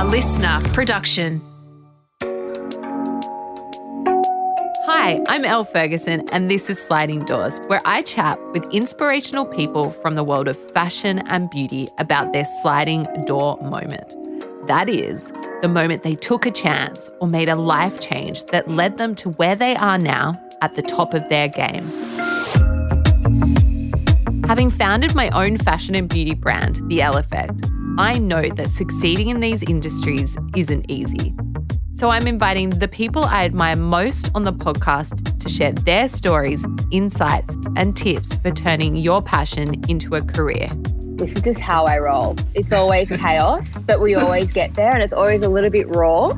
A listener production. Hi, I'm Elle Ferguson, and this is Sliding Doors, where I chat with inspirational people from the world of fashion and beauty about their sliding door moment. That is, the moment they took a chance or made a life change that led them to where they are now at the top of their game. Having founded my own fashion and beauty brand, The Elle Effect, I know that succeeding in these industries isn't easy. So I'm inviting the people I admire most on the podcast to share their stories, insights, and tips for turning your passion into a career. This is just how I roll. It's always chaos, but we always get there and it's always a little bit raw.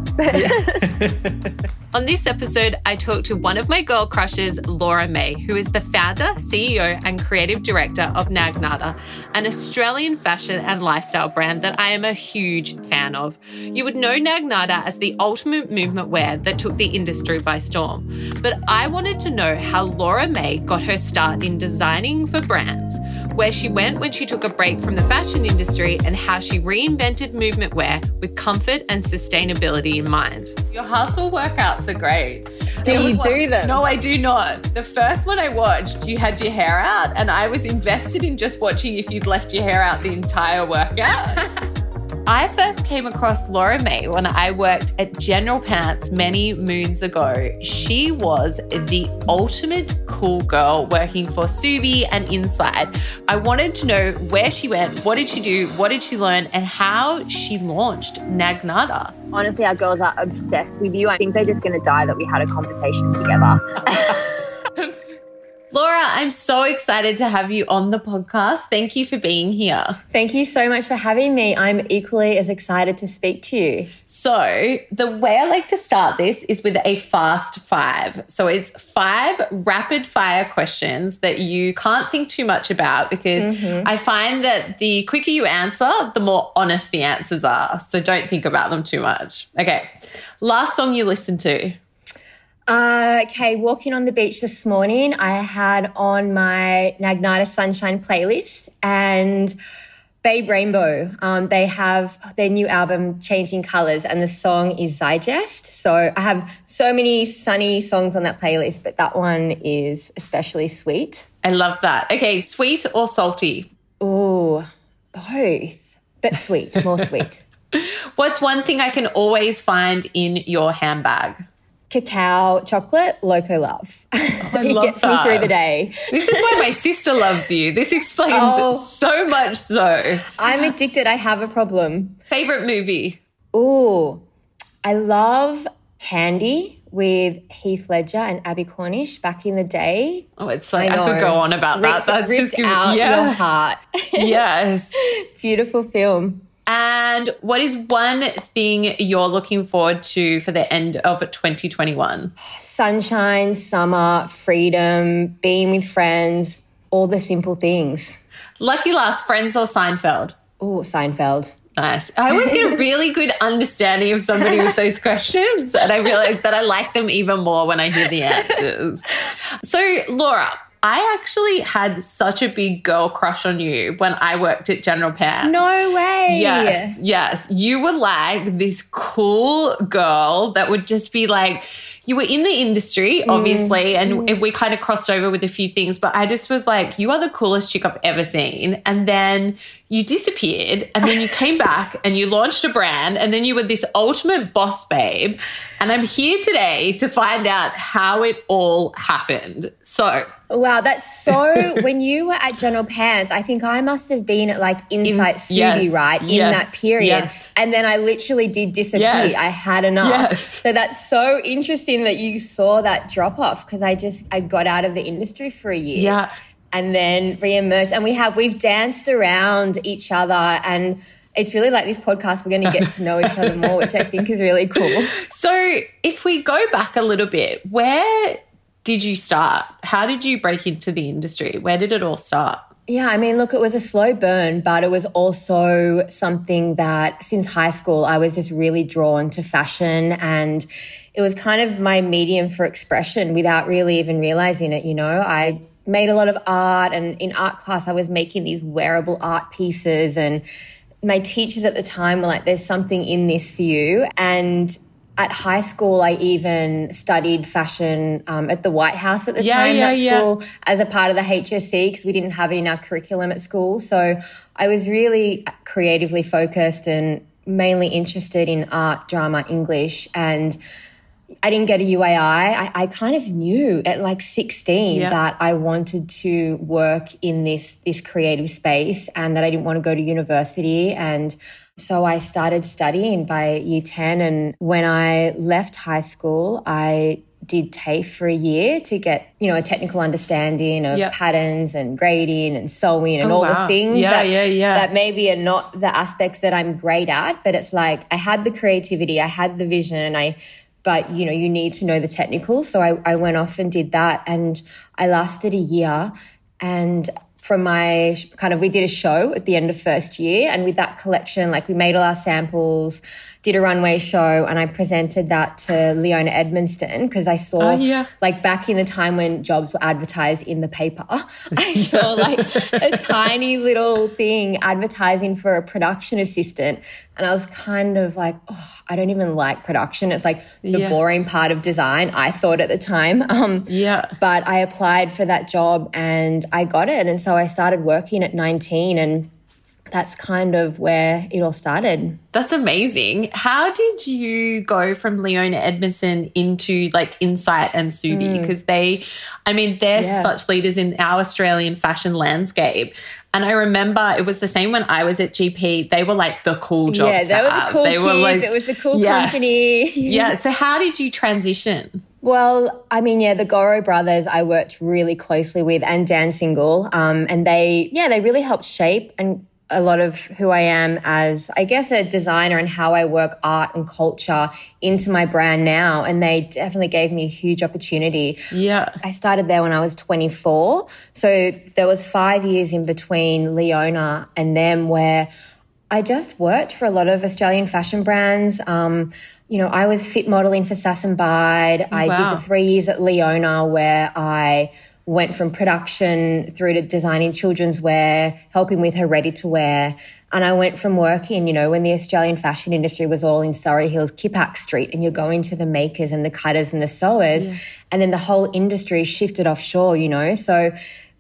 On this episode, I talked to one of my girl crushes, Laura May, who is the founder, CEO, and creative director of Nagnata, an Australian fashion and lifestyle brand that I am a huge fan of. You would know Nagnata as the ultimate movement wear that took the industry by storm. But I wanted to know how Laura May got her start in designing for brands, where she went when she took a break from the fashion industry, and how she reinvented movement wear with comfort and sustainability in mind. Your hustle workouts are great. Do you do them? No, I do not. The first one I watched, you had your hair out, and I was invested in just watching if you'd left your hair out the entire workout. I first came across Laura May when I worked at General Pants many moons ago. She was the ultimate cool girl working for Ksubi and Insight. I wanted to know where she went, what did she do, what did she learn, and how she launched Nagnata. Honestly, our girls are obsessed with you. I think they're just going to die that we had a conversation together. Laura, I'm so excited to have you on the podcast. Thank you for being here. Thank you so much for having me. I'm equally as excited to speak to you. So, the way I like to start this is with a fast five. So, it's five rapid fire questions that you can't think too much about because mm-hmm. I find that the quicker you answer, the more honest the answers are. So, don't think about them too much. Okay. Last song you listened to? Uh, okay, walking on the beach this morning, I had on my Nagnata Sunshine playlist and Babe Rainbow. Um, they have their new album, Changing Colors, and the song is Zeitgeist. So I have so many sunny songs on that playlist, but that one is especially sweet. I love that. Okay, sweet or salty? Oh, both, but sweet, more sweet. What's one thing I can always find in your handbag? Cacao chocolate, loco love. Oh, it love gets that. me through the day. This is why my sister loves you. This explains oh, so much so. I'm addicted. I have a problem. Favorite movie? Oh, I love Candy with Heath Ledger and Abbie Cornish back in the day. Oh, it's like I, I could go on about ripped, that. That's just out yes. your heart. yes, beautiful film. And what is one thing you're looking forward to for the end of 2021? Sunshine, summer, freedom, being with friends, all the simple things. Lucky last, Friends or Seinfeld? Oh, Seinfeld. Nice. I always get a really good understanding of somebody with those questions. And I realize that I like them even more when I hear the answers. So, Laura, I actually had such a big girl crush on you when I worked at General Pants. No way. Yes, yes. You were like this cool girl that would just be like, you were in the industry, obviously, mm. and we kind of crossed over with a few things, but I just was like, you are the coolest chick I've ever seen. And then you disappeared, and then you came back and you launched a brand, and then you were this ultimate boss babe. And I'm here today to find out how it all happened. So, Wow, that's so. when you were at General Pants, I think I must have been at like Insight In, Ksubi, yes, right? In yes, that period. Yes. And then I literally did disappear. I had enough. So that's so interesting that you saw that drop off because I just, I got out of the industry for a year. Yeah. And then re-emerged. And we have, we've danced around each other and it's really like this podcast, we're going to get to know each other more, which I think is really cool. So if we go back a little bit, where did you start? How did you break into the industry? Where did it all start? Yeah, I mean, look, it was a slow burn, but it was also something that since high school, I was just really drawn to fashion and it was kind of my medium for expression without really even realizing it. You know, I made a lot of art and in art class, I was making these wearable art pieces and my teachers at the time were like, there's something in this for you. And at high school, I even studied fashion um, at the White House at the Yeah, time yeah, at yeah. school as a part of the HSC because we didn't have it in our curriculum at school. So I was really creatively focused and mainly interested in art, drama, English, and I didn't get a UAI. I, I kind of knew at like 16 Yeah. that I wanted to work in this this creative space and that I didn't want to go to university and so I started studying by year 10 and when I left high school I did TAFE for a year to get, you know, a technical understanding of Yep. patterns and grading and sewing and Oh, all wow. the things Yeah, that, yeah, yeah. that maybe are not the aspects that I'm great at, but it's like I had the creativity, I had the vision, I but you know, you need to know the technical. So I, I went off and did that and I lasted a year and from my kind of we did a show at the end of first year and with that collection like we made all our samples did a runway show and i presented that to Leona Edmiston because i saw Oh, yeah. like back in the time when jobs were advertised in the paper i saw like a tiny little thing advertising for a production assistant and i was kind of like oh i don't even like production it's like the Yeah. boring part of design i thought at the time um Yeah. but I applied for that job and I got it. And so I started working at 19 and that's kind of where it all started. That's amazing. How did you go from Leona Edmiston into like Insight and Ksubi? Because they, I mean, they're Mm. Yeah. such leaders in our Australian fashion landscape. And I remember it was the same when I was at GP. They were like the cool jobs. Yeah, they were the cool They were kids. It was a cool company. yeah. So how did you transition? Well, I mean, yeah, the Gorrow brothers I worked really closely with and Dan Single. Um, and they, yeah, they really helped shape and a lot of who I am as, I guess, a designer and how I work art and culture into my brand now. And they definitely gave me a huge opportunity. Yeah. I started there when I was 24. So there was five years in between Leona and them where I just worked for a lot of Australian fashion brands. Um, you know, I was fit modeling for Sass and Bide. I wow. did the three years at Leona where I went from production through to designing children's wear, helping with her ready to wear. And I went from working, you know, when the Australian fashion industry was all in Surry Hills, Kippax Street, and you're going to the makers and the cutters and the sewers. And then the whole industry shifted offshore, you know. So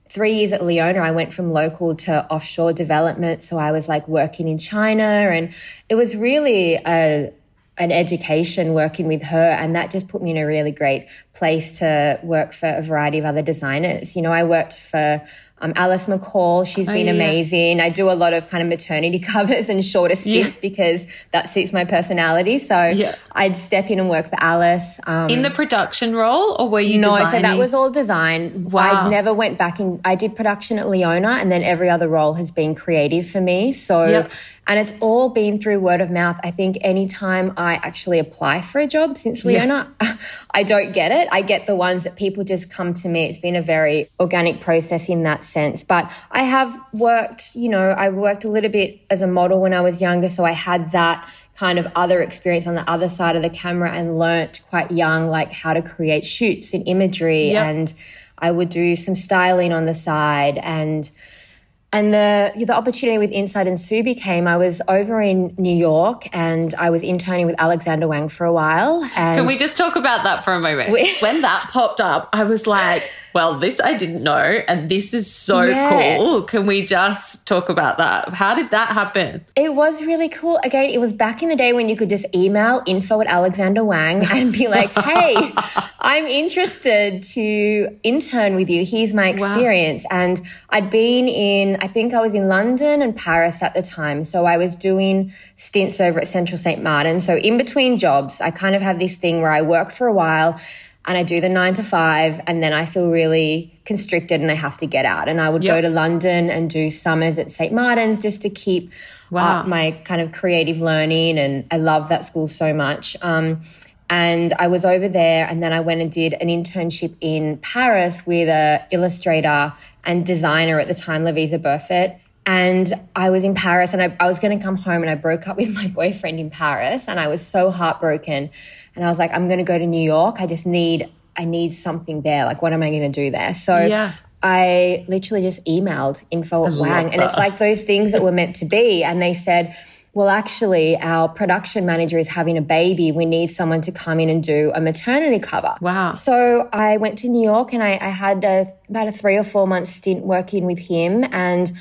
three years at Leona, I went from local to offshore development. So I was like working in China and it was really a, an education working with her. And that just put me in a really great place to work for a variety of other designers. You know, I worked for um, Alice McCall. She's been yeah. amazing. I do a lot of kind of maternity covers and shorter stints because that suits my personality. So Yeah. I'd step in and work for Alice. Um, In the production role, or were you no, so that was all design. Wow. I never went back in. I did production at Leona, and then every other role has been creative for me. So, Yep. And it's all been through word of mouth. I think anytime I actually apply for a job since Leona, I don't get it. I get the ones that people just come to me. It's been a very organic process in that sense. But I have worked, you know, I worked a little bit as a model when I was younger, so I had that kind of other experience on the other side of the camera and learnt quite young like how to create shoots and imagery Yep. and I would do some styling on the side and and the the opportunity with Insight and Ksubi came. I was over in New York and I was interning with Alexander Wang for a while. And Can we just talk about that for a moment? when that popped up, I was like, well, this I didn't know, and this is so Yeah. cool. Can we just talk about that? How did that happen? It was really cool. Again, it was back in the day when you could just email info at Alexander Wang and be like, hey, I'm interested to intern with you. Here's my experience. And I'd been in, I think I was in London and Paris at the time. So I was doing stints over at Central St. Martin. So in between jobs, I kind of have this thing where I work for a while and I do the nine to five, and then I feel really constricted and I have to get out. And I would go to London and do summers at St. Martin's just to keep Wow. up my kind of creative learning. And I love that school so much. Um, and I was over there, and then I went and did an internship in Paris with a illustrator and designer at the time, Lavisa Burfett. And I was in Paris, and I, I was going to come home, and I broke up with my boyfriend in Paris, and I was so heartbroken. And I was like, I'm going to go to New York. I just need, I need something there. Like, what am I going to do there? So Yeah. I literally just emailed info at Wang. And it's like those things that were meant to be. And they said, well, actually, our production manager is having a baby. We need someone to come in and do a maternity cover. Wow. So I went to New York and I, I had a, about a three or four month stint working with him. And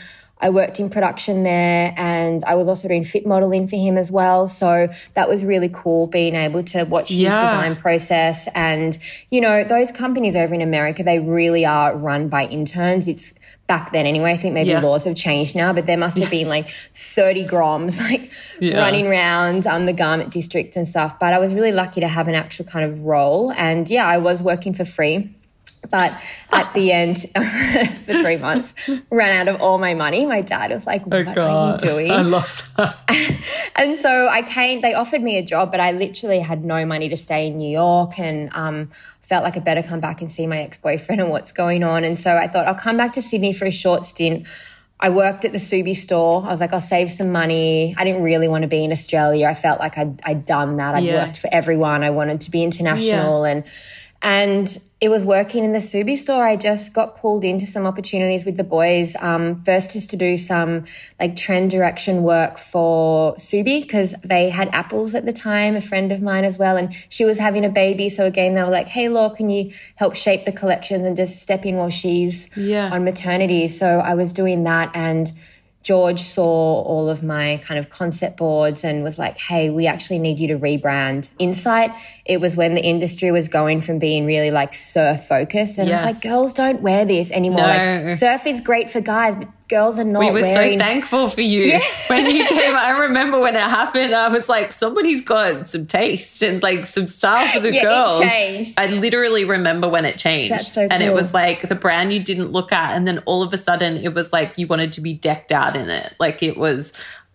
I worked in production there and I was also doing fit modeling for him as well. So that was really cool being able to watch Yeah. his design process. And, you know, those companies over in America, they really are run by interns. It's back then anyway. I think maybe Yeah. laws have changed now, but there must have been like 30 groms like Yeah. running around um, the garment district and stuff. But I was really lucky to have an actual kind of role. And yeah, I was working for free. But at the end, for three months, ran out of all my money. My dad was like, "What are you doing?" Oh, I love that. And so I came, they offered me a job, but I literally had no money to stay in New York and um, felt like I better come back and see my ex boyfriend and what's going on. And so I thought I'll come back to Sydney for a short stint. I worked at the Ksubi store. I was like, I'll save some money. I didn't really want to be in Australia. I felt like I'd, I'd done that. I'd Yeah. worked for everyone. I wanted to be international and and it was working in the Ksubi store. I just got pulled into some opportunities with the boys. Um, first, just to do some like trend direction work for Ksubi because they had apples at the time, a friend of mine as well, and she was having a baby. So again, they were like, "Hey, Law, can you help shape the collections and just step in while she's Yeah. on maternity?" So I was doing that and. George saw all of my kind of concept boards and was like, hey, we actually need you to rebrand Insight. It was when the industry was going from being really like surf focused. And I was like, girls don't wear this anymore. No. Like, surf is great for guys, but girls are not We were wearing. so thankful for you when you came. I remember when it happened. I was like, somebody's got some taste and like some style for the Yeah, it girls. changed. I literally remember when it changed. That's so And it was like the brand you didn't look at, and then all of a sudden it was like you wanted to be decked out in it. Like it was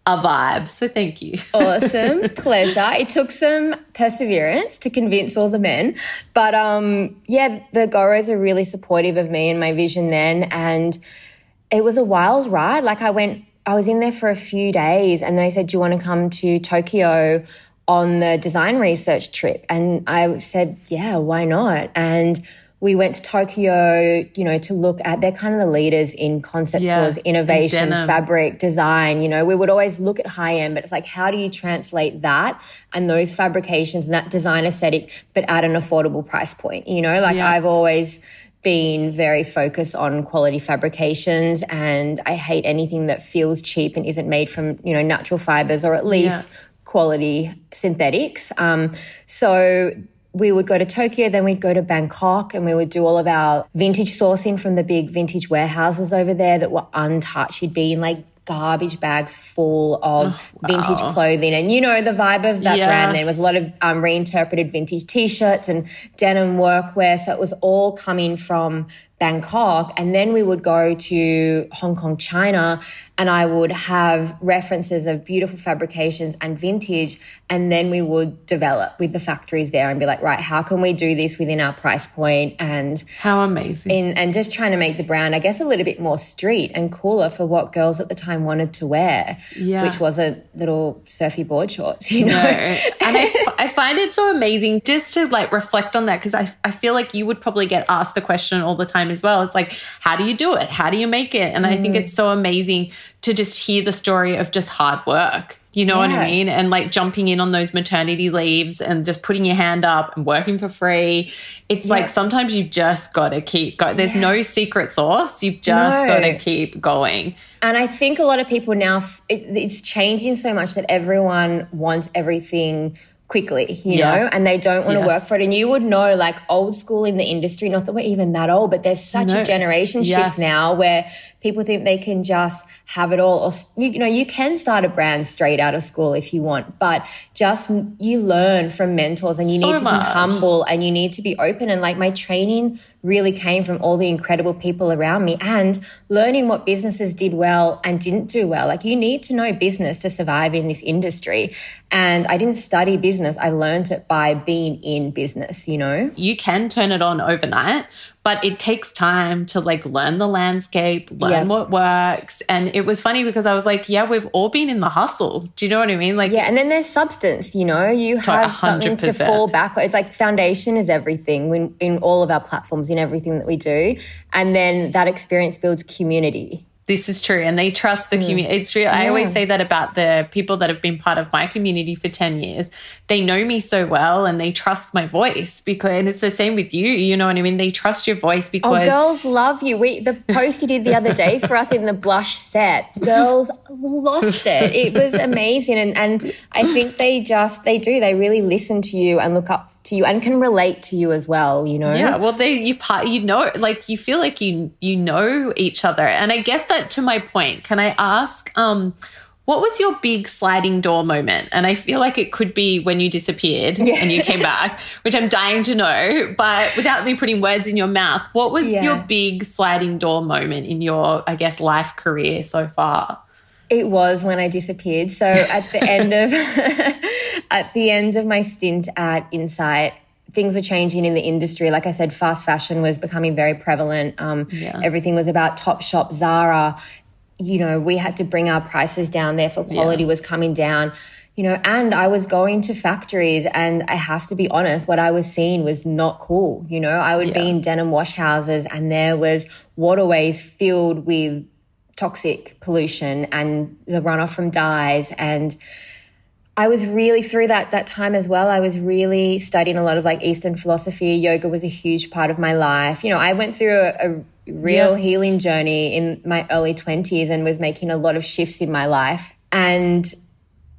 a vibe. So thank you. awesome pleasure it took some perseverance to convince all the men but um yeah the Gorrows are really supportive of me and my vision then and it was a wild ride like i went i was in there for a few days and they said do you want to come to tokyo on the design research trip and i said yeah why not and we went to Tokyo, you know, to look at, they're kind of the leaders in concept Yeah, stores, innovation, fabric, design. You know, we would always look at high end, but it's like, how do you translate that and those fabrications and that design aesthetic, but at an affordable price point? You know, like Yeah. I've always been very focused on quality fabrications and I hate anything that feels cheap and isn't made from, you know, natural fibers or at least quality synthetics. Um, so we would go to Tokyo, then we'd go to Bangkok and we would do all of our vintage sourcing from the big vintage warehouses over there that were untouched. You'd be in like garbage bags full of vintage clothing. And you know, the vibe of that brand then was a lot of um, reinterpreted vintage t-shirts and denim workwear. So it was all coming from Bangkok. And then we would go to Hong Kong, China, and I would have references of beautiful fabrications and vintage. And then we would develop with the factories there and be like, right, how can we do this within our price point and How amazing. in, and just trying to make the brand, I guess, a little bit more street and cooler for what girls at the time wanted to wear, Yeah. which was a little surfy board shorts, you know? No. and I find it so amazing just to like reflect on that because I, I feel like you would probably get asked the question all the time as well. It's like, how do you do it? How do you make it? And I think Mm. it's so amazing to just hear the story of just hard work. You know what I mean? And like jumping in on those maternity leaves and just putting your hand up and working for free. It's like sometimes you've just got to keep going. There's no secret sauce. You've just No. got to keep going. And I think a lot of people now, it, it's changing so much that everyone wants everything quickly, you Yeah. know, and they don't want to Yes. work for it. And you would know, like old school in the industry, not that we're even that old, but there's such No. a generation Yes. shift now where people think they can just have it all. Or, you, know, you can start a brand straight out of school if you want, but just you learn from mentors and you So need to much. be humble and you need to be open. And like my training really came from all the incredible people around me and learning what businesses did well and didn't do well. Like you need to know business to survive in this industry. And I didn't study business. I learned it by being in business, you know? you can turn it on overnight, but it takes time to like learn the landscape, learn Yeah. what works. And it was funny because I was like, yeah, we've all been in the hustle. Do you know what I mean? Like, Yeah, and then there's substance, you know, you have something to fall back on. It's like foundation is everything in, in all of our platforms, in everything that we do. And then that experience builds community. This is true and they trust the hmm. community it's real i always say that about the people that have been part of my community for 10 years they know me so well and they trust my voice because and it's the same with you you know what i mean they trust your voice Oh, girls love you. We the post you did the other day for us in the blush set. Girls lost it. It was amazing, and and I think they just they do. They really listen to you and look up to you and can relate to you as well. You know. yeah well they you part you know like you feel like you you know each other and i guess that to my point can i ask um what was your big sliding door moment? And I feel like it could be when you disappeared and you came back, which I'm dying to know. But without me putting words in your mouth, what was Yeah. your big sliding door moment in your, I guess, life career so far? It was when I disappeared. So at the end of at the end of my stint at Insight, things were changing in the industry. Like I said, fast fashion was becoming very prevalent. Um, Yeah. Everything was about Topshop, Zara. You know, we had to bring our prices down. Therefore, quality was coming down. You know, and I was going to factories, and I have to be honest, what I was seeing was not cool. You know, I would be in denim wash houses, and there was waterways filled with toxic pollution and the runoff from dyes and I was really through that that time as well. I was really studying a lot of like Eastern philosophy. Yoga was a huge part of my life. You know, I went through a, a real Yeah. healing journey in my early 20s and was making a lot of shifts in my life. And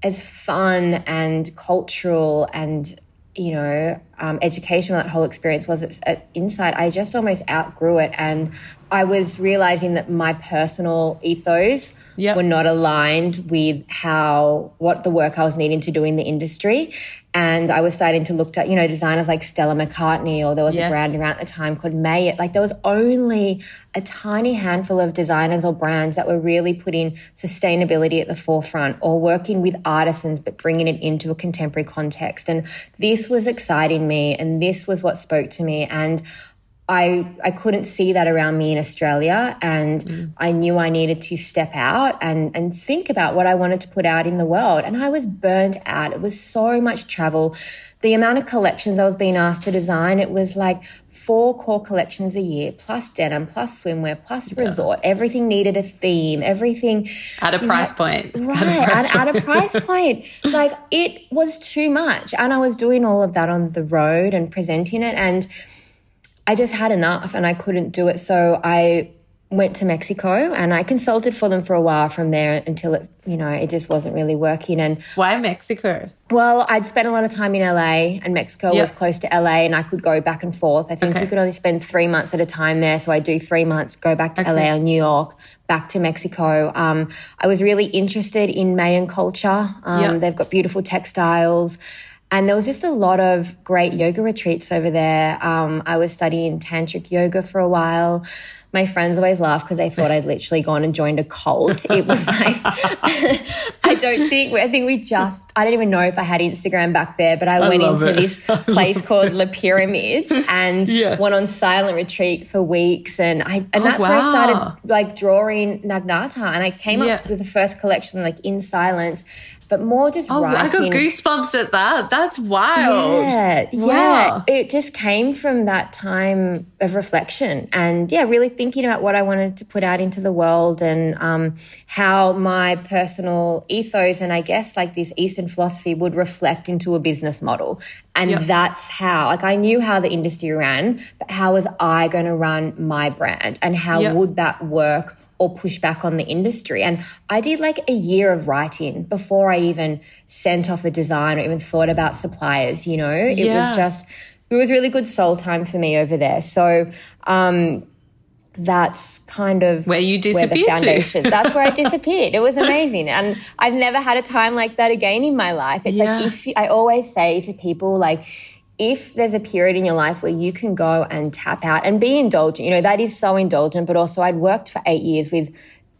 as fun and cultural and you know um, educational that whole experience was at, at Insight, I just almost outgrew it, and I was realizing that my personal ethos Yep. were not aligned with how what the work I was needing to do in the industry. And I was starting to look at, you know, designers like Stella McCartney, or there was Yes. a brand around at the time called Maiyet. Like there was only a tiny handful of designers or brands that were really putting sustainability at the forefront or working with artisans, but bringing it into a contemporary context. And this was exciting me. And this was what spoke to me. And I I couldn't see that around me in Australia, and mm. I knew I needed to step out and and think about what I wanted to put out in the world. And I was burnt out. It was so much travel. The amount of collections I was being asked to design, it was like four core collections a year, plus denim, plus swimwear, plus resort. Everything needed a theme. Everything At a price point. Right, At a price at, at a price point. Like it was too much. And I was doing all of that on the road and presenting it. And I just had enough and I couldn't do it. So I went to Mexico and I consulted for them for a while from there until it, you know, it just wasn't really working. And Why Mexico? well, I'd spent a lot of time in LA and Mexico was close to LA and I could go back and forth. I think Okay. you could only spend three months at a time there. So I do three months, go back to LA or New York, back to Mexico. Um, I was really interested in Mayan culture. Um, Yep. They've got beautiful textiles. And there was just a lot of great yoga retreats over there. Um, I was studying tantric yoga for a while. My friends always laugh because they thought I'd literally gone and joined a cult. It was like, I don't think, I think we just, I don't even know if I had Instagram back there, but I, went into it. this place called La Pyramids and Yeah. went on silent retreat for weeks. And I, and that's where I started like drawing Nagnata. And I came Yeah. up with the first collection like in silence, but more just Oh, I got goosebumps at that. That's wild. Yeah, yeah. It just came from that time of reflection and yeah, really thinking about what I wanted to put out into the world and um, how my personal ethos and I guess like this Eastern philosophy would reflect into a business model. And Yeah. that's how, like, I knew how the industry ran, but how was I going to run my brand and how Yeah. would that work? Or push back on the industry. And I did like a year of writing before I even sent off a design or even thought about suppliers, you know? It Yeah. was just it was really good soul time for me over there. So um that's kind of Where you where the disappeared to. foundation. That's where I disappeared. It was amazing, and I've never had a time like that again in my life. It's Yeah. like if you, I always say to people, like if there's a period in your life where you can go and tap out and be indulgent, you know that is so indulgent. But also, I'd worked for eight years with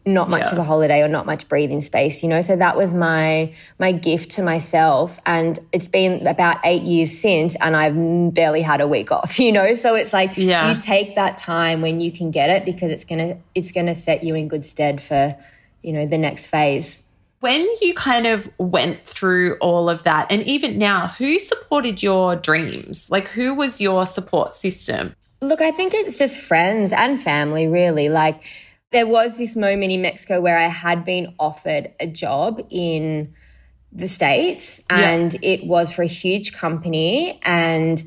not much Yeah. of a holiday or not much breathing space, you know. So that was my my gift to myself, and it's been about eight years since, and I've barely had a week off, you know. So it's like Yeah. you take that time when you can get it because it's gonna it's gonna set you in good stead for you know the next phase. When you kind of went through all of that, and even now, who supported your dreams? Like, who was your support system? Look, I think it's just friends and family, really. Like, there was this moment in Mexico where I had been offered a job in the States, and it was for a huge company, and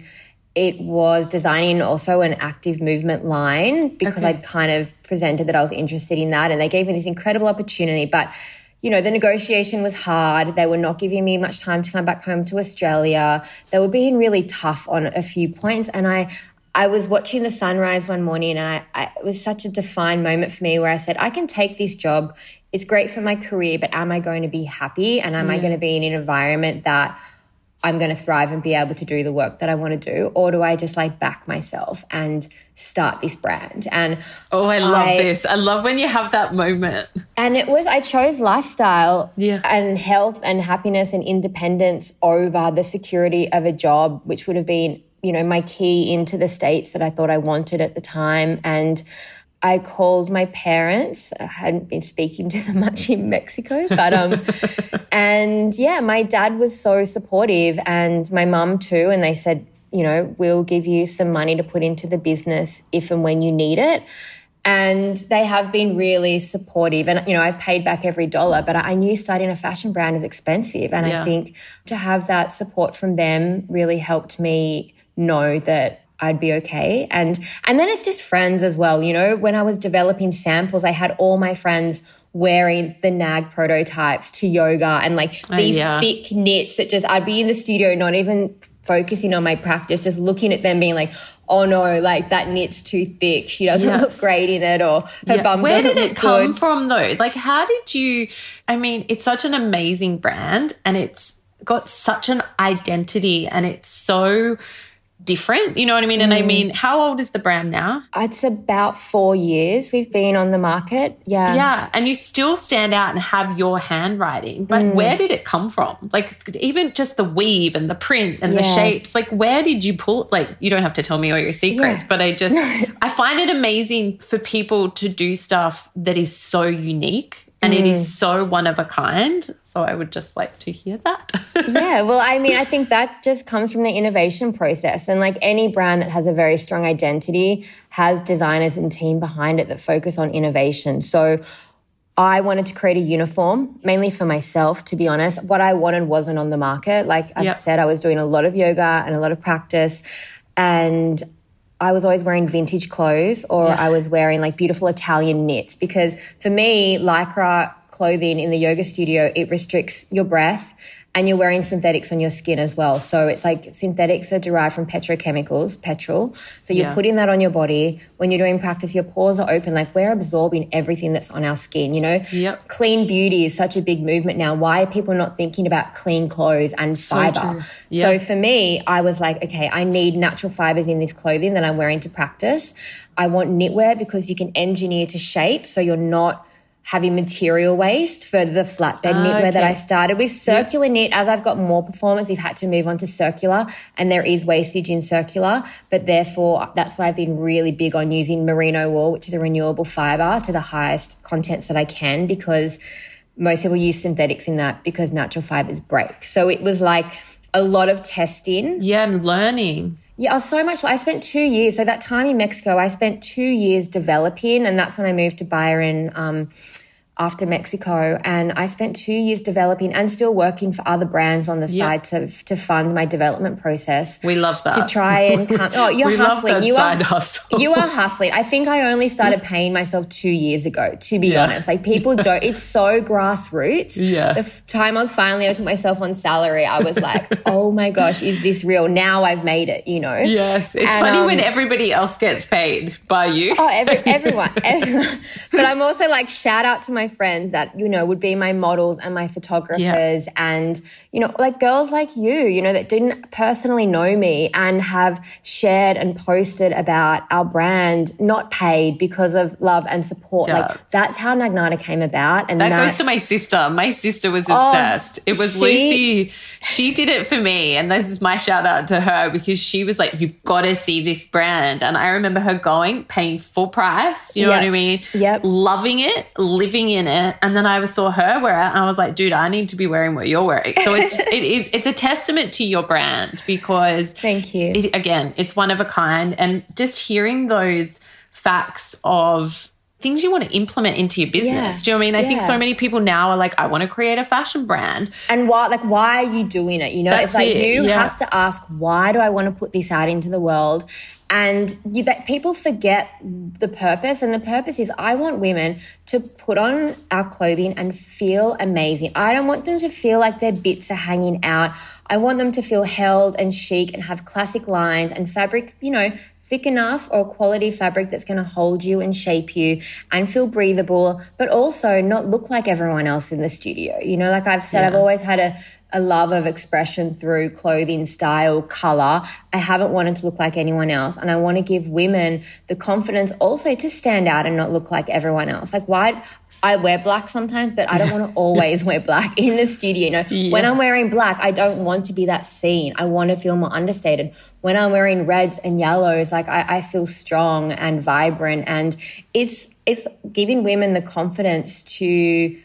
it was designing also an active movement line because I'd kind of presented that I was interested in that, and they gave me this incredible opportunity. But you know, the negotiation was hard. They were not giving me much time to come back home to Australia. They were being really tough on a few points. And I, I was watching the sunrise one morning and I, I, it was such a defined moment for me where I said, I can take this job. It's great for my career, but am I going to be happy? And am I mm. going to be in an environment that I'm going to thrive and be able to do the work that I want to do? Or do I just like back myself and start this brand? And Oh, I love I- this. I love when you have that moment. and it was, I chose lifestyle Yeah. and health and happiness and independence over the security of a job, which would have been, you know, my key into the States that I thought I wanted at the time. And I called my parents. I hadn't been speaking to them much in Mexico, but, um, and yeah, my dad was so supportive and my mum too. And they said, you know, we'll give you some money to put into the business if and when you need it and they have been really supportive and you know i've paid back every dollar but i knew starting a fashion brand is expensive and Yeah. i think to have that support from them really helped me know that i'd be okay and and then it's just friends as well you know when i was developing samples i had all my friends wearing the nag prototypes to yoga and like oh, these yeah. thick knits that just i'd be in the studio not even focusing on my practice, just looking at them being like, oh no, like that knit's too thick. She doesn't Yes. look great in it or her Yeah. bum Where doesn't look Where did it come good. from though? Like, how did you? I mean, it's such an amazing brand and it's got such an identity and it's so different. You know what I mean? And Mm. I mean, how old is the brand now? It's about four years we've been on the market. Yeah. Yeah, and you still stand out and have your handwriting. But Mm. where did it come from? Like even just the weave and the print and the shapes. Like where did you pull? Like you don't have to tell me all your secrets, Yeah. but I just I find it amazing for people to do stuff that is so unique and it Mm. is so one of a kind. So I would just like to hear that. yeah, well, I mean, I think that just comes from the innovation process. And like any brand that has a very strong identity has designers and team behind it that focus on innovation. So I wanted to create a uniform, mainly for myself, to be honest. What I wanted wasn't on the market. Like I've Yep. said, I was doing a lot of yoga and a lot of practice. And I was always wearing vintage clothes or I was wearing like beautiful Italian knits because for me, Lycra clothing in the yoga studio, it restricts your breath and you're wearing synthetics on your skin as well. So it's like synthetics are derived from petrochemicals, petrol. So you're Yeah. putting that on your body. When you're doing practice, your pores are open. Like we're absorbing everything that's on our skin, you know? Yep. Clean beauty is such a big movement now. Why are people not thinking about clean clothes and fiber? true. So for me, I was like, okay, I need natural fibers in this clothing that I'm wearing to practice. I want knitwear because you can engineer to shape so you're not having material waste for the flatbed knitwear that. I started with. Circular knit, as I've got more performance, we've had to move on to circular and there is wastage in circular, but therefore that's why I've been really big on using merino wool, which is a renewable fiber to the highest contents that I can because most people use synthetics in that because natural fibers break. So it was like a lot of testing. yeah, and learning. Yeah, I was so much. I spent two years. So that time in Mexico, I spent two years developing, and that's when I moved to Byron um, after Mexico. And I spent two years developing and still working for other brands on the Yeah. side to to fund my development process. We love that. to try and come. Oh, you're hustling. you are hustle. you are hustling. I think I only started paying myself two years ago, to be Yeah. honest. Like people don't, it's so grassroots. Yeah. The f- time I was finally, I took myself on salary, I was like, oh my gosh, is this real? Now I've made it, you know? Yes, it's And, funny um, when everybody else gets paid by you. Oh, every, everyone, everyone. But I'm also like, shout out to my friends that, you know, would be my models and my photographers yeah. and, you know, like girls like you, you know, that didn't personally know me and have shared and posted about our brand, not paid because of love and support. Yeah. Like that's how Nagnata came about. And that goes to my sister. My sister was oh, obsessed. Oh, it was she, Lucy. She did it for me. And this is my shout out to her because she was like, you've got to see this brand. And I remember her going, paying full price. You know yep. what I mean? Yep. Loving it, living in it. And then I saw her wear it and I was like, dude, I need to be wearing what you're wearing. So it's, it is, it's a testament to your brand because thank you. It, again, it's one of a kind. And just hearing those facts of things you want to implement into your business. Yeah. Do you know what I mean? I yeah. think so many people now are like, I want to create a fashion brand. And why like why are you doing it? You know, That's it's like it. you yeah. have to ask, why do I want to put this out into the world? And you, that people forget the purpose, and the purpose is I want women to put on our clothing and feel amazing. I don't want them to feel like their bits are hanging out. I want them to feel held and chic and have classic lines and fabric, you know, thick enough or quality fabric that's going to hold you and shape you and feel breathable, but also not look like everyone else in the studio. You know, like I've said, yeah. I've always had a, a love of expression through clothing, style, color. I haven't wanted to look like anyone else. And I want to give women the confidence also to stand out and not look like everyone else. Like, why? I wear black sometimes, but I don't want to always wear black in the studio. You know, yeah. when I'm wearing black, I don't want to be that seen. I want to feel more understated. When I'm wearing reds and yellows, like I, I feel strong and vibrant, and it's it's giving women the confidence to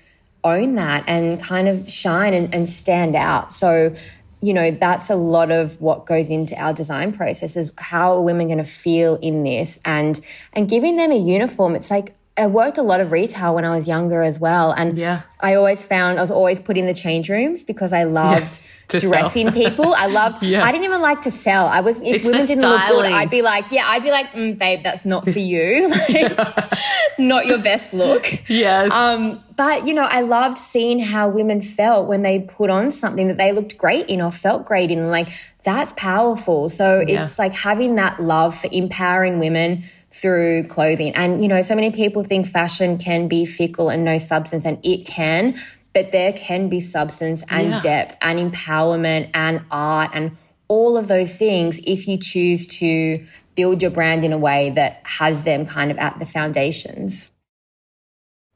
own that and kind of shine and, and stand out. So you know that's a lot of what goes into our design process is how are women going to feel in this and and giving them a uniform it's like I worked a lot of retail when I was younger as well. And yeah. I always found I was always put in the change rooms because I loved yeah, dressing people. I loved, yes. I didn't even like to sell. I was, if it's women didn't look good, I'd be like, yeah, I'd be like, mm, babe, that's not for you. like, not your best look. Yes. Um, but you know, I loved seeing how women felt when they put on something that they looked great in or felt great in. Like that's powerful. So yeah. it's like having that love for empowering women through clothing. And, you know, so many people think fashion can be fickle and no substance, and it can, but there can be substance and yeah. depth and empowerment and art and all of those things if you choose to build your brand in a way that has them kind of at the foundations.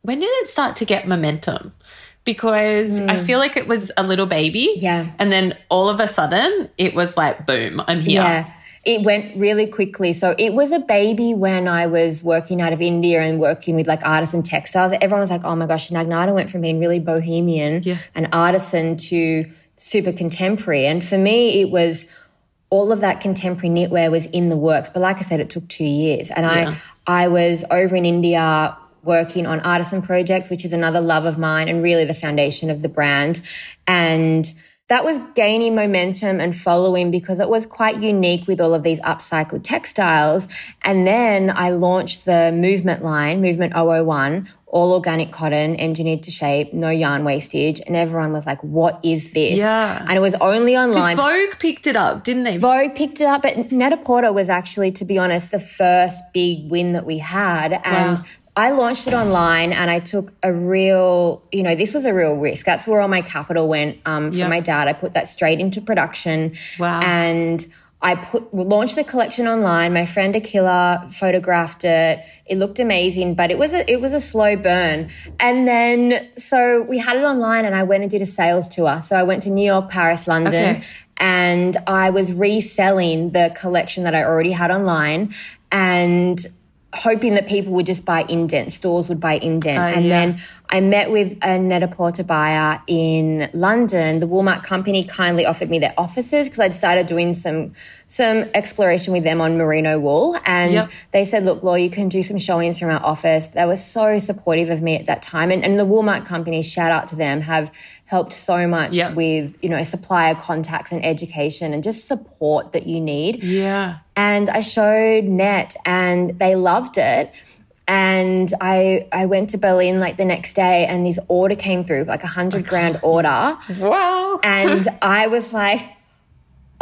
When did it start to get momentum? Because mm. I hmm. feel like it was a little baby. Yeah. And then all of a sudden it was like, boom, I'm here. Yeah it went really quickly. So it was a baby when I was working out of India and working with like artisan textiles. Everyone was like, oh my gosh, Nagnata went from being really bohemian yeah. and artisan to super contemporary. And for me, it was all of that contemporary knitwear was in the works. But like I said, it took two years. And yeah. I, I was over in India working on artisan projects, which is another love of mine and really the foundation of the brand. And that was gaining momentum and following because it was quite unique with all of these upcycled textiles. And then I launched the movement line, Movement 001, all organic cotton, engineered to shape, no yarn wastage. And everyone was like, what is this? Yeah. And it was only online. Vogue picked it up, didn't they? Vogue picked it up, but Net-a-Porter was actually, to be honest, the first big win that we had. And wow. I launched it online and I took a real, you know, this was a real risk. That's where all my capital went um, from yep. my dad. I put that straight into production. Wow. And I put launched the collection online. My friend Akila photographed it. It looked amazing, but it was a it was a slow burn. And then so we had it online and I went and did a sales tour. So I went to New York, Paris, London, okay. and I was reselling the collection that I already had online. And hoping that people would just buy indent, stores would buy indent. Uh, and yeah. then I met with a Net-a-Porter buyer in London. The Woolmark company kindly offered me their offices because I'd started doing some some exploration with them on merino wool. And yep. they said, look, Laura, you can do some showings from our office. They were so supportive of me at that time. And, and the Woolmark company, shout out to them, have helped so much yep. with, you know, supplier contacts and education and just support that you need. Yeah. And I showed Net and they loved it. And I I went to Berlin like the next day and this order came through, like a hundred grand order. Wow. And I was like,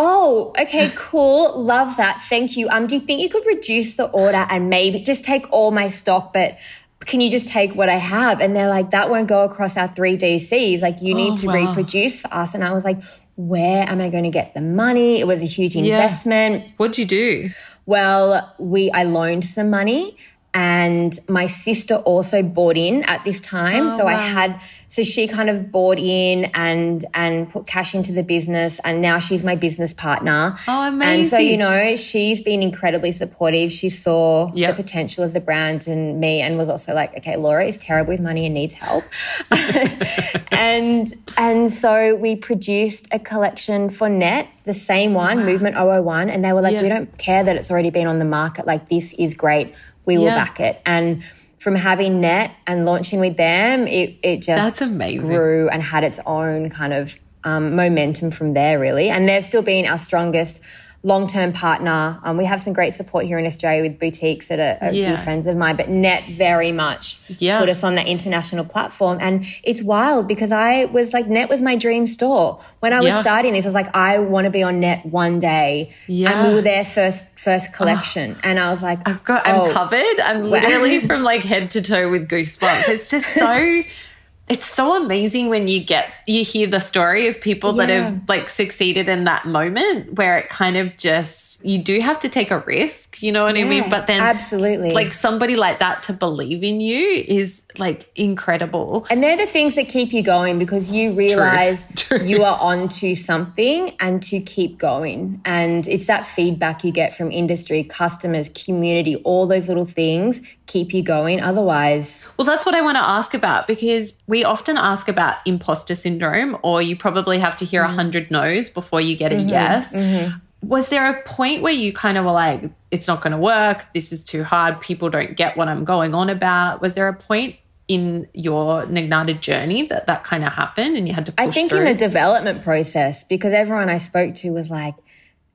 Oh, okay, cool. Love that. Thank you. Um, do you think you could reduce the order and maybe just take all my stock, but can you just take what I have? And they're like, that won't go across our three DCs. Like, you need Oh, to wow. reproduce for us. And I was like, where am I going to get the money? It was a huge investment. What'd you do? Well, we I loaned some money and my sister also bought in at this time. Oh, so I had so she kind of bought in and and put cash into the business and now she's my business partner. Oh, amazing And so, you know, she's been incredibly supportive. She saw Yep. the potential of the brand and me and was also like, okay, Laura is terrible with money and needs help. and and so we produced a collection for Net, the same one, Movement 001, and they were like, Yeah. we don't care that it's already been on the market. Like this is great. We will Yeah. back it. And from having Net and launching with them, it it just That's amazing. grew and had its own kind of um, momentum from there, really. And they've still been our strongest long term partner. Um, we have some great support here in Australia with boutiques that are, are Yeah. dear friends of mine, but Net very much Yeah. put us on that international platform. And it's wild because I was like, Net was my dream store. When I was Yeah. starting this, I was like, I want to be on Net one day. Yeah. And we were their first first collection. and I was like, I've got, I'm oh, covered. I'm literally from like head to toe with goosebumps. It's just so, it's so amazing when you get, you hear the story of people that have like succeeded in that moment where it kind of just, you do have to take a risk, you know what I mean? But then, absolutely. like somebody like that to believe in you is like incredible. And they're the things that keep you going because you realize True. you are onto something and to keep going. And it's that feedback you get from industry, customers, community, all those little things keep you going. Otherwise, Well, that's what I want to ask about because we often ask about imposter syndrome, or you probably have to hear a mm-hmm. hundred no's before you get a mm-hmm. yes. Mm-hmm. Was there a point where you kind of were like, it's not going to work, this is too hard, people don't get what I'm going on about? Was there a point in your Nagnata journey that that kind of happened and you had to push I think through? in the development process, because everyone I spoke to was like,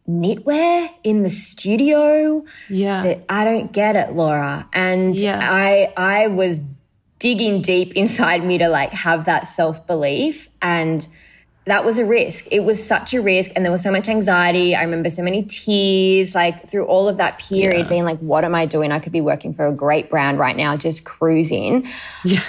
knitwear in the studio? yeah. that I don't get it, Laura. And Yeah. I I was digging deep inside me to like have that self belief and that was a risk. It was such a risk and there was so much anxiety. I remember so many tears like through all of that period Yeah. being like what am I doing? I could be working for a great brand right now just cruising.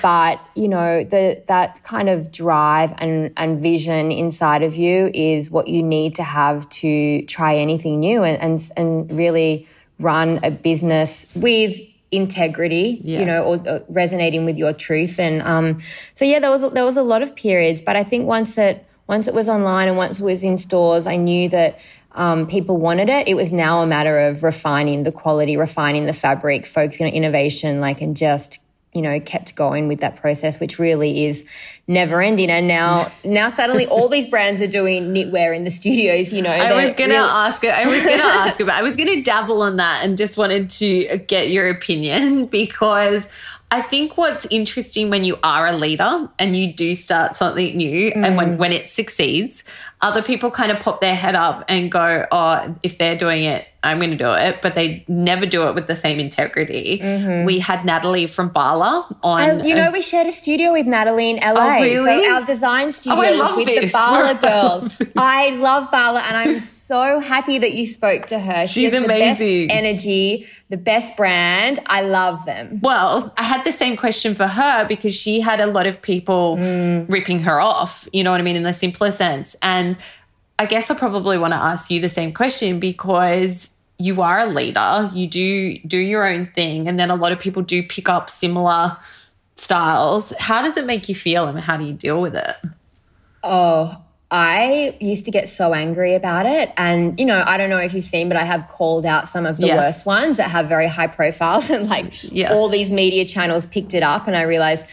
But, you know, the that kind of drive and and vision inside of you is what you need to have to try anything new and and, and really run a business with integrity, Yeah. you know, or, or resonating with your truth. And um, so yeah, there was there was a lot of periods, but I think once it once it was online and once it was in stores, I knew that um, people wanted it. It was now a matter of refining the quality, refining the fabric, focusing on innovation, like and just you know kept going with that process, which really is never ending. And now now suddenly all these brands are doing knitwear in the studios. You know, I was gonna real- ask it. I was gonna ask about. I was gonna dabble on that and just wanted to get your opinion because I think what's interesting when you are a leader and you do start something new, and Mm. when when it succeeds, other people kind of pop their head up and go, "Oh, if they're doing it, I'm going to do it," but they never do it with the same integrity. We had Natalie from Bala on. Mm-hmm. I, you know, we shared a studio with Natalie in LA. Oh, really? So our design studio I love with this. the Bala I girls. I love Bala, and I'm so happy that you spoke to her. She She's amazing. The best energy, the best brand. I love them. Well, I had the same question for her because she had a lot of people ripping her off, you know what I mean, in the simpler sense. And I guess I probably want to ask you the same question because you are a leader, you do do your own thing, and then a lot of people do pick up similar styles. How does it make you feel and how do you deal with it? Oh, I used to get so angry about it. And, you know, I don't know if you've seen, but I have called out some of the Yes. worst ones that have very high profiles and like Yes. all these media channels picked it up. And I realized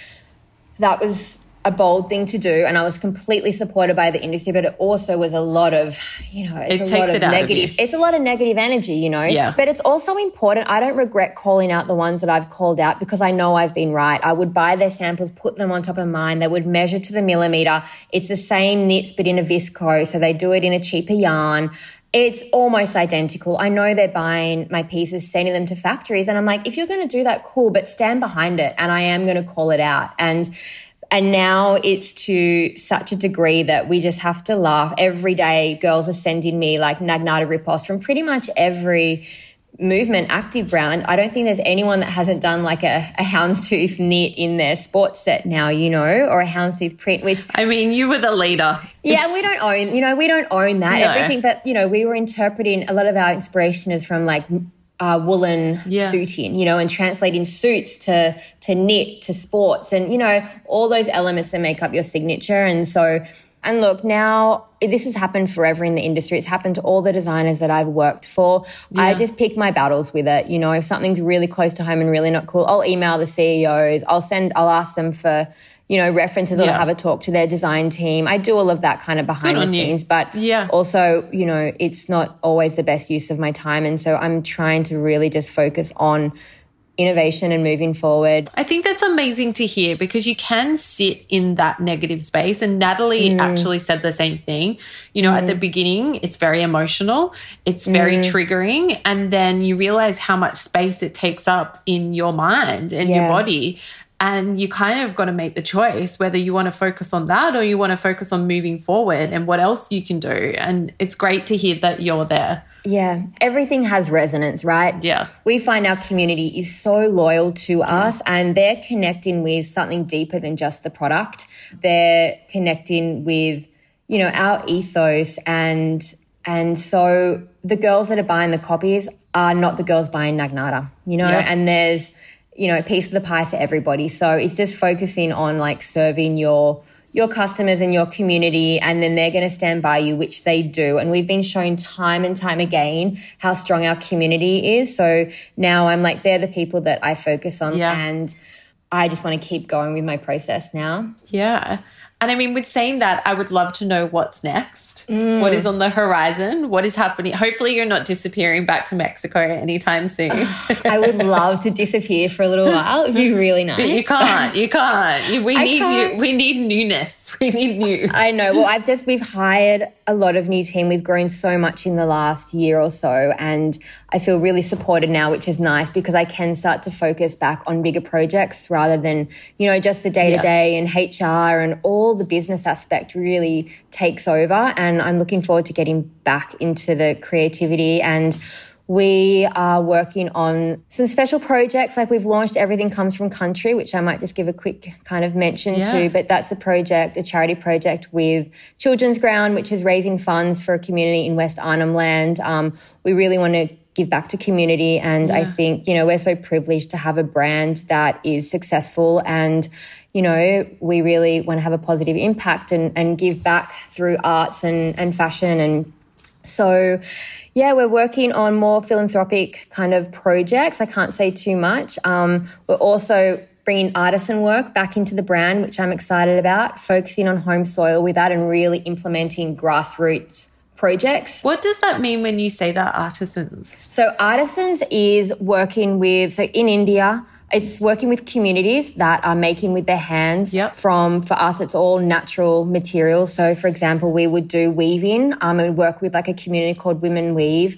that was a bold thing to do. And I was completely supported by the industry, but it also was a lot of, you know, it's It a takes lot of it out of negative. you. it's a lot of negative energy, you know? Yeah. But it's also important. I don't regret calling out the ones that I've called out because I know I've been right. I would buy their samples, put them on top of mine. They would measure to the millimeter. It's the same knits, but in a visco. So they do it in a cheaper yarn. It's almost identical. I know they're buying my pieces, sending them to factories. And I'm like, if you're going to do that, cool, but stand behind it. And I am going to call it out. And and now it's to such a degree that we just have to laugh. Every day, girls are sending me like Nagnata ripoffs from pretty much every movement active brand, I don't think there's anyone that hasn't done like a, a houndstooth knit in their sports set now, you know, or a houndstooth print, which I mean, you were the leader. Yeah, it's, we don't own, you know, we don't own that. No. Everything but, you know, we were interpreting a lot of our inspiration is from like uh, woolen yeah. suiting, you know, and translating suits to to knit to sports, and you know all those elements that make up your signature. And so, and look, now this has happened forever in the industry. It's happened to all the designers that I've worked for. Yeah. I just pick my battles with it. You know, if something's really close to home and really not cool, I'll email the CEOs. I'll send. I'll ask them for you know, references or yeah. to have a talk to their design team. I do all of that kind of behind the scenes, but yeah. also, you know, it's not always the best use of my time. And so I'm trying to really just focus on innovation and moving forward. I think that's amazing to hear because you can sit in that negative space. And Natalie mm. actually said the same thing. You know, mm. at the mm. beginning, it's very emotional, it's very mm. triggering. And then you realize how much space it takes up in your mind and yeah. your body. And you kind of got to make the choice whether you want to focus on that or you want to focus on moving forward and what else you can do. And it's great to hear that you're there. Yeah, everything has resonance, right? Yeah. We find our community is so loyal to us and they're connecting with something deeper than just the product. They're connecting with, you know, our ethos and and so the girls that are buying the copies are not the girls buying Nagnata, you know, yeah. and there's you know, piece of the pie for everybody. So it's just focusing on like serving your your customers and your community and then they're going to stand by you which they do and we've been shown time and time again how strong our community is so now i'm like they're the people that i focus on yeah. and i just want to keep going with my process now yeah and I mean, with saying that, I would love to know what's next. Mm. What is on the horizon? What is happening? Hopefully, you're not disappearing back to Mexico anytime soon. I would love to disappear for a little while. It'd be really nice. But you can't. You can't. We I need can't. you. We need newness. We need new. I know. Well, I've just we've hired a lot of new team. We've grown so much in the last year or so, and I feel really supported now, which is nice because I can start to focus back on bigger projects rather than you know just the day to day and HR and all the business aspect really takes over. And I'm looking forward to getting back into the creativity and we are working on some special projects. Like we've launched Everything Comes from Country, which I might just give a quick kind of mention yeah. to. But that's a project, a charity project with Children's Ground, which is raising funds for a community in West Arnhem Land. Um, we really want to give back to community. And yeah. I think, you know, we're so privileged to have a brand that is successful and, you know, we really want to have a positive impact and, and give back through arts and, and fashion and so, yeah, we're working on more philanthropic kind of projects. I can't say too much. Um, we're also bringing artisan work back into the brand, which I'm excited about, focusing on home soil with that and really implementing grassroots projects. What does that mean when you say that artisans? So, artisans is working with, so in India, it's working with communities that are making with their hands. Yep. From for us, it's all natural materials. So, for example, we would do weaving. Um, and work with like a community called Women Weave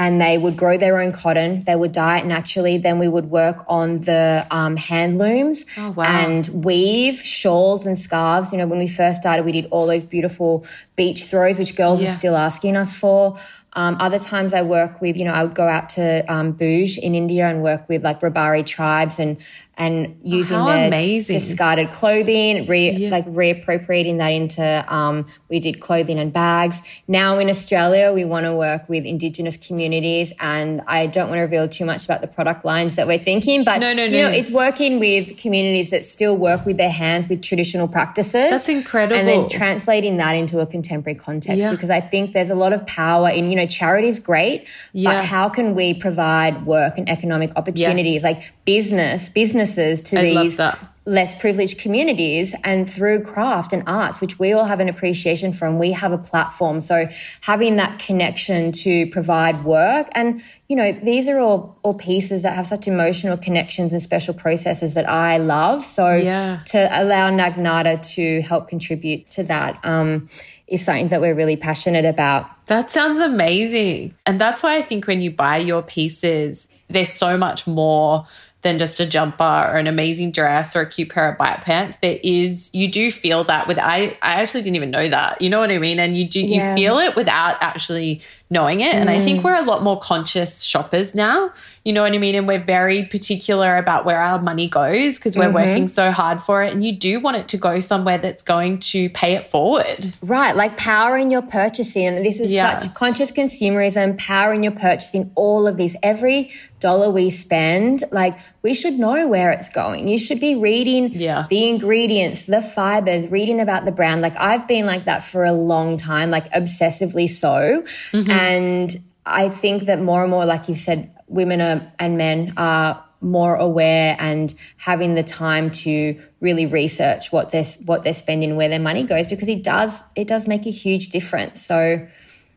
and they would grow their own cotton. They would dye it naturally. Then we would work on the um, hand looms oh, wow. and weave shawls and scarves. You know, when we first started, we did all those beautiful beach throws, which girls yeah. are still asking us for. Um, other times I work with, you know, I would go out to um, Bhuj in India and work with like Rabari tribes and and using oh, their amazing. discarded clothing, re, yeah. like reappropriating that into, um, we did clothing and bags. Now in Australia, we want to work with Indigenous communities and I don't want to reveal too much about the product lines that we're thinking, but no, no, no. you know, it's working with communities that still work with their hands with traditional practices. That's incredible. And then translating that into a contemporary context yeah. because I think there's a lot of power in, you know, charity is great, yeah. but how can we provide work and economic opportunities yes. like business, business to I these less privileged communities and through craft and arts, which we all have an appreciation for and we have a platform. So having that connection to provide work and, you know, these are all, all pieces that have such emotional connections and special processes that I love. So yeah. to allow Nagnata to help contribute to that, um, is something that we're really passionate about. That sounds amazing. And that's why I think when you buy your pieces, there's so much more than just a jumper or an amazing dress or a cute pair of bike pants. There is, you do feel that with, I, I actually didn't even know that. You know what I mean? And you do, yeah. you feel it without actually knowing it. And I think mm. we're a lot more conscious shoppers now. You know what I mean? And we're very particular about where our money goes because we're mm-hmm. working so hard for it. And you do want it to go somewhere that's going to pay it forward. Right, like power in your purchasing. And this is Yeah. such conscious consumerism, power in your purchasing, all of these. Every dollar we spend, like we should know where it's going. You should be reading Yeah. the ingredients, the fibers, reading about the brand. Like I've been like that for a long time, like obsessively so. Mm-hmm. And I think that more and more, like you said, women are, and men are more aware and having the time to really research what they're what they're spending, where their money goes, because it does it does make a huge difference. So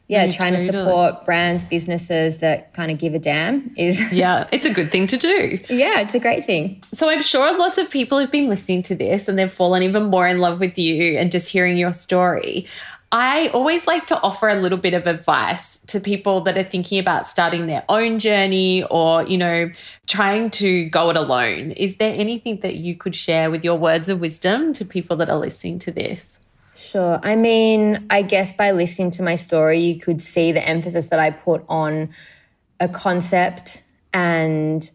yeah, mm, trying to support brands, businesses that kind of give a damn is Yeah, it's a good thing to do. yeah, it's a great thing. So I'm sure lots of people have been listening to this and they've fallen even more in love with you and just hearing your story. I always like to offer a little bit of advice to people that are thinking about starting their own journey or, you know, trying to go it alone. Is there anything that you could share with your words of wisdom to people that are listening to this? Sure. I mean, I guess by listening to my story, you could see the emphasis that I put on a concept and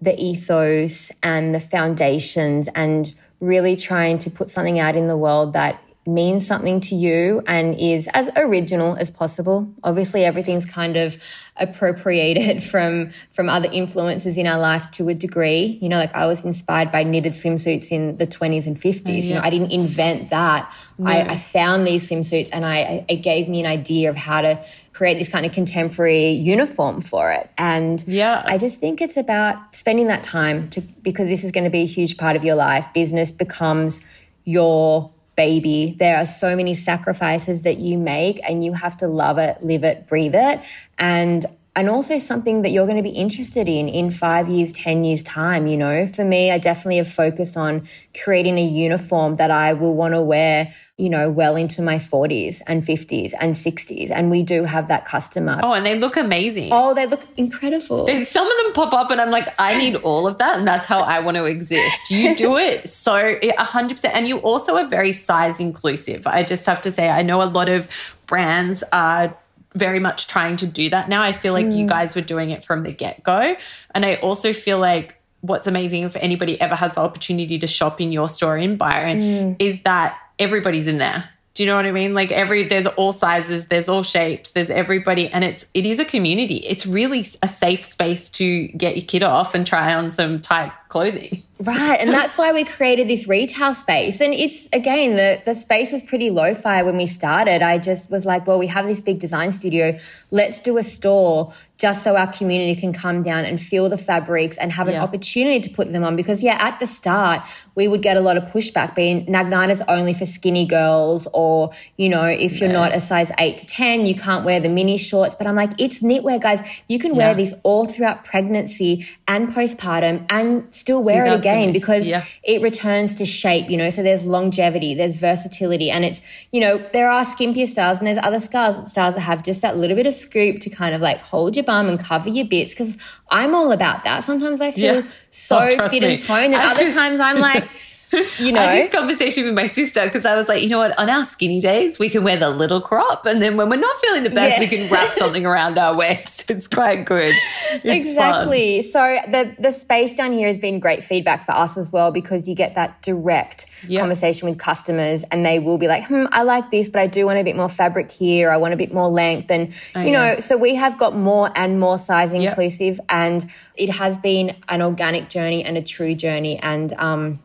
the ethos and the foundations and really trying to put something out in the world that means something to you and is as original as possible. Obviously everything's kind of appropriated from from other influences in our life to a degree. You know, like I was inspired by knitted swimsuits in the 20s and 50s. You know, I didn't invent that. I, I found these swimsuits and I it gave me an idea of how to create this kind of contemporary uniform for it. And Yeah. I just think it's about spending that time to because this is going to be a huge part of your life. Business becomes your baby. There are so many sacrifices that you make and you have to love it, live it, breathe it. And and also something that you're going to be interested in in five years, 10 years time. You know, for me, I definitely have focused on creating a uniform that I will want to wear, you know, well into my 40s and 50s and 60s. And we do have that customer. Oh, and they look amazing. Oh, they look incredible. There's some of them pop up and I'm like, I need all of that. And that's how I want to exist. You do it so it- 100%. And you also are very size inclusive. I just have to say, I know a lot of brands are very much trying to do that now. I feel like you mm. guys were doing it from the get go. And I also feel like what's amazing if anybody ever has the opportunity to shop in your store in Byron mm. is that everybody's in there. Do you know what I mean? Like every there's all sizes, there's all shapes, there's everybody, and it's it is a community. It's really a safe space to get your kid off and try on some tight clothing. Right. And that's why we created this retail space. And it's again, the, the space was pretty lo fi when we started. I just was like, well, we have this big design studio. Let's do a store just so our community can come down and feel the fabrics and have an Yeah. opportunity to put them on. Because, yeah, at the start, we would get a lot of pushback being Nagnata's only for skinny girls, or, you know, if you're not a size eight to 10, you can't wear the mini shorts. But I'm like, it's knitwear, guys. You can wear Yeah. these all throughout pregnancy and postpartum and still wear it again because Yeah. it returns to shape, you know. So there's longevity, there's versatility, and it's, you know, there are skimpier styles and there's other styles, styles that have just that little bit of scoop to kind of like hold your bum and cover your bits. Because I'm all about that. Sometimes I feel Yeah. Oh, so Oh, fit me. and toned, and I other feel- times I'm like, you know, I had this conversation with my sister because I was like, you know what? On our skinny days, we can wear the little crop, and then when we're not feeling the best, Yeah. we can wrap something around our waist. It's quite good. It's fun. exactly. So the the space down here has been great feedback for us as well because you get that direct Yeah. conversation with customers and they will be like, "Hmm, I like this, but I do want a bit more fabric here. I want a bit more length." And you know, yeah. so we have got more and more size Yep. inclusive and it has been an organic journey and a true journey and um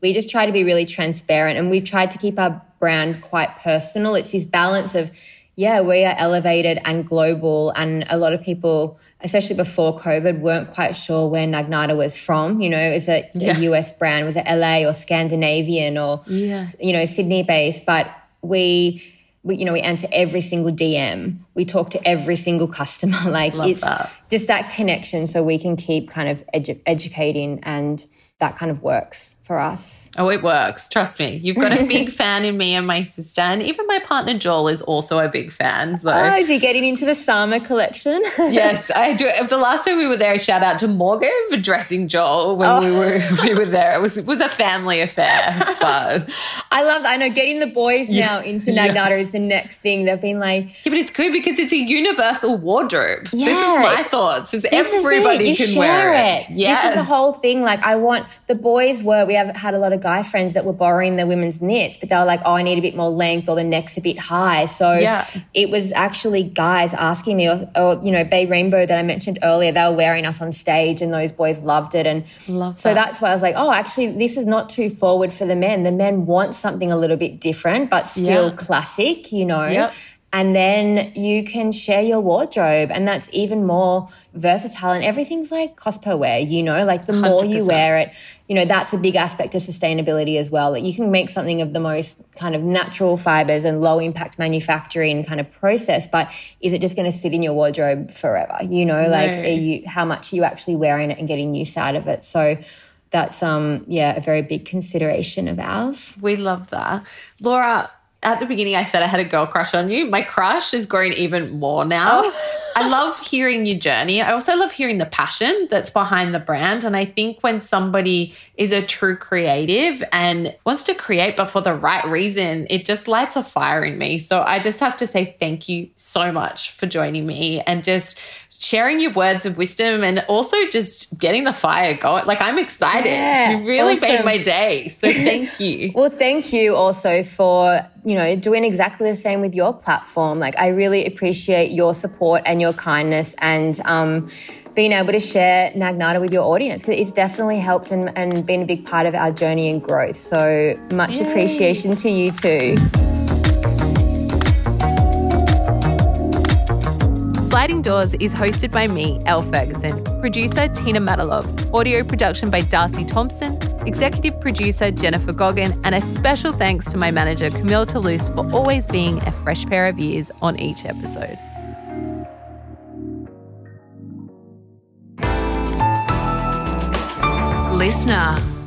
we just try to be really transparent and we've tried to keep our brand quite personal. It's this balance of, yeah, we are elevated and global. And a lot of people, especially before COVID, weren't quite sure where Nagnata was from. You know, is it Yeah. a US brand? Was it LA or Scandinavian or, Yeah. you know, Sydney based? But we, we, you know, we answer every single DM. We talk to every single customer. like Love it's that. just that connection so we can keep kind of edu- educating and that kind of works for us. Oh, it works. Trust me. You've got a big fan in me and my sister, and even my partner Joel is also a big fan. So, oh, is he getting into the Sama collection? yes, I do. The last time we were there, shout out to Morgan for dressing Joel when oh. we were oh. we were there. It was it was a family affair, but I love. I know getting the boys yeah. now into Nagnata yes. is the next thing. They've been like, yeah, but it's good because it's a universal wardrobe. Yeah. This is my thoughts. Is this everybody is can wear it. it. Yes. This is the whole thing. Like, I want the boys were. We have had a lot of guy friends that were borrowing the women's knits, but they were like, "Oh, I need a bit more length, or the neck's a bit high." So yeah. it was actually guys asking me, or, or, you know, Bay Rainbow that I mentioned earlier. They were wearing us on stage, and those boys loved it. And Love so that's why I was like, "Oh, actually, this is not too forward for the men. The men want something a little bit different, but still yeah. classic." You know. Yep and then you can share your wardrobe and that's even more versatile. And everything's like cost per wear you know? Like the more 100%. you wear it you know that's a big aspect of sustainability as well. Like you can make something of the most kind of natural fibers and low impact manufacturing kind of process but is it just going to sit in your wardrobe forever? You know no. like you, how much are you actually wearing it and getting use out of it? So that's um yeah a very big consideration of ours. We love that. Laura at the beginning I said I had a girl crush on you. My crush is growing even more now. Oh. I love hearing your journey. I also love hearing the passion that's behind the brand. And I think when somebody is a true creative and wants to create but for the right reason, it just lights a fire in me. So I just have to say thank you so much for joining me and just sharing your words of wisdom and also just getting the fire going. Like I'm excited. Yeah, you really awesome. made my day. So thank you. well, thank you also for, you know, doing exactly the same with your platform. Like I really appreciate your support and your kindness and um, being able to share Nagnata with your audience because it's definitely helped and, and been a big part of our journey and growth. So much Yay. appreciation to you too. Sliding Doors is hosted by me, Elle Ferguson, producer Tina Matalov, audio production by Darcy Thompson, executive producer Jennifer Goggin, and a special thanks to my manager Camille Toulouse for always being a fresh pair of ears on each episode. Listener.